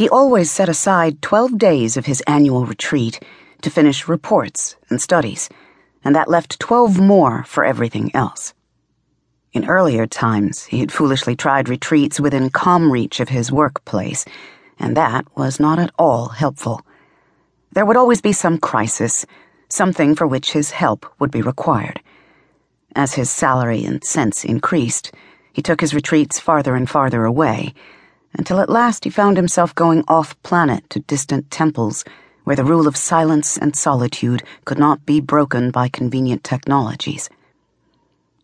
He always set aside 12 days of his annual retreat to finish reports and studies, and that left 12 more for everything else. In earlier times, he had foolishly tried retreats within calm reach of his workplace, and that was not at all helpful. There would always be some crisis, something for which his help would be required. As his salary and sense increased, he took his retreats farther and farther away, until at last he found himself going off planet to distant temples where the rule of silence and solitude could not be broken by convenient technologies.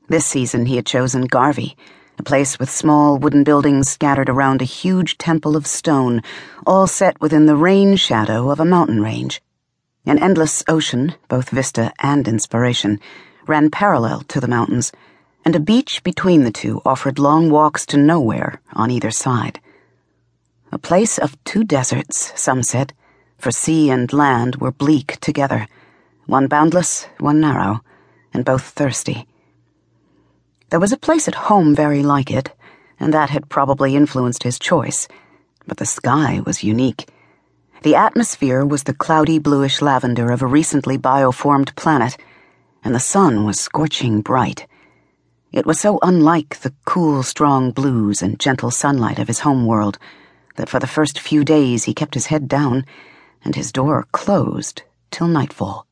This season he had chosen Garvey, a place with small wooden buildings scattered around a huge temple of stone, all set within the rain shadow of a mountain range. An endless ocean, both vista and inspiration, ran parallel to the mountains, and a beach between the two offered long walks to nowhere on either side. A place of two deserts, some said, for sea and land were bleak together, one boundless, one narrow, and both thirsty. There was a place at home very like it, and that had probably influenced his choice, but the sky was unique. The atmosphere was the cloudy bluish lavender of a recently bioformed planet, and the sun was scorching bright. It was so unlike the cool, strong blues and gentle sunlight of his home world that for the first few days he kept his head down and his door closed till nightfall.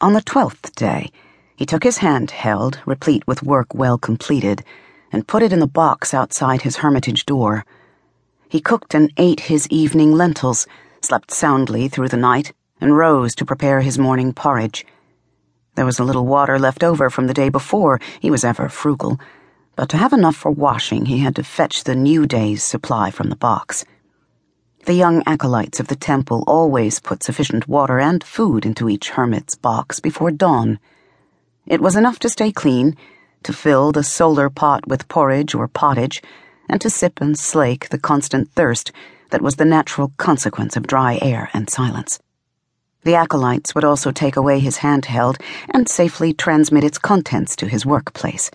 On the twelfth day, he took his hand held, replete with work well completed, and put it in the box outside his hermitage door. He cooked and ate his evening lentils, slept soundly through the night, and rose to prepare his morning porridge. There was a little water left over from the day before, he was ever frugal but to have enough for washing, he had to fetch the new day's supply from the box. The young acolytes of the temple always put sufficient water and food into each hermit's box before dawn. It was enough to stay clean, to fill the solar pot with porridge or pottage, and to sip and slake the constant thirst that was the natural consequence of dry air and silence. The acolytes would also take away his handheld and safely transmit its contents to his workplace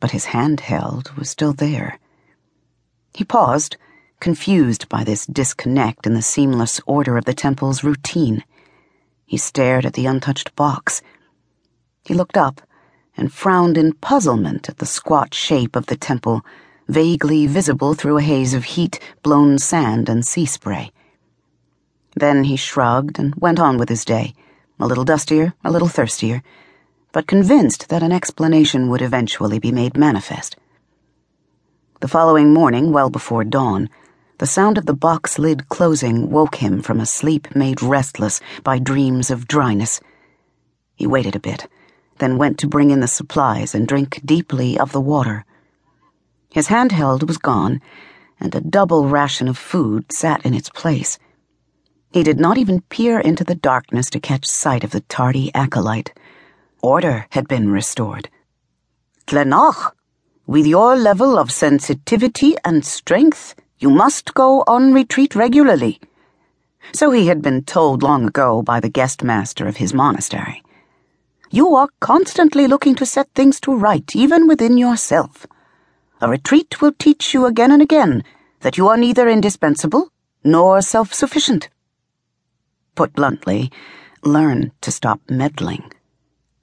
but his hand held was still there. He paused, confused by this disconnect in the seamless order of the temple's routine. He stared at the untouched box. He looked up and frowned in puzzlement at the squat shape of the temple, vaguely visible through a haze of heat, blown sand, and sea spray. Then he shrugged and went on with his day, a little dustier, a little thirstier but convinced that an explanation would eventually be made manifest. The following morning, well before dawn, the sound of the box lid closing woke him from a sleep made restless by dreams of dryness. He waited a bit, then went to bring in the supplies and drink deeply of the water. His handheld was gone, and a double ration of food sat in its place. He did not even peer into the darkness to catch sight of the tardy acolyte. Order had been restored. Dllenahkh, with your level of sensitivity and strength, you must go on retreat regularly. So he had been told long ago by the guest master of his monastery. You are constantly looking to set things to right, even within yourself. A retreat will teach you again and again that you are neither indispensable nor self sufficient. Put bluntly, learn to stop meddling.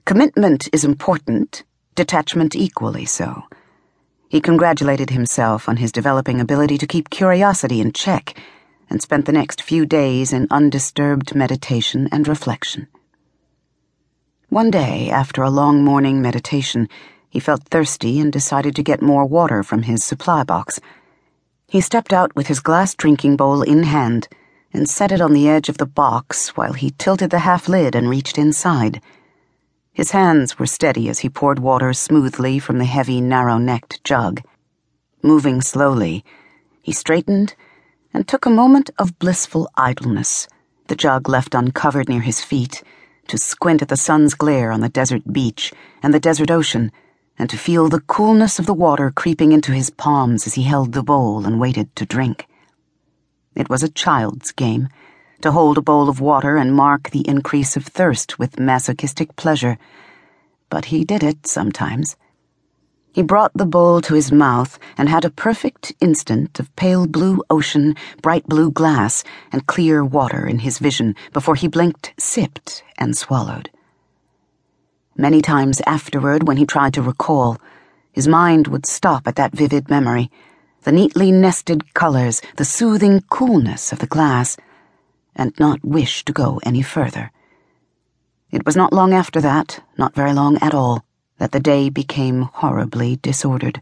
Commitment is important, detachment equally so. He congratulated himself on his developing ability to keep curiosity in check and spent the next few days in undisturbed meditation and reflection. One day, after a long morning meditation, he felt thirsty and decided to get more water from his supply box. He stepped out with his glass drinking bowl in hand and set it on the edge of the box while he tilted the half lid and reached inside. His hands were steady as he poured water smoothly from the heavy, narrow necked jug. Moving slowly, he straightened and took a moment of blissful idleness, the jug left uncovered near his feet, to squint at the sun's glare on the desert beach and the desert ocean, and to feel the coolness of the water creeping into his palms as he held the bowl and waited to drink. It was a child's game to hold a bowl of water and mark the increase of thirst with masochistic pleasure, but he did it sometimes. He brought the bowl to his mouth and had a perfect instant of pale blue ocean, bright blue glass, and clear water in his vision before he blinked, sipped, and swallowed. Many times afterward, when he tried to recall, his mind would stop at that vivid memory the neatly nested colors, the soothing coolness of the glass, and not wish to go any further. It was not long after that, not very long at all, that the day became horribly disordered.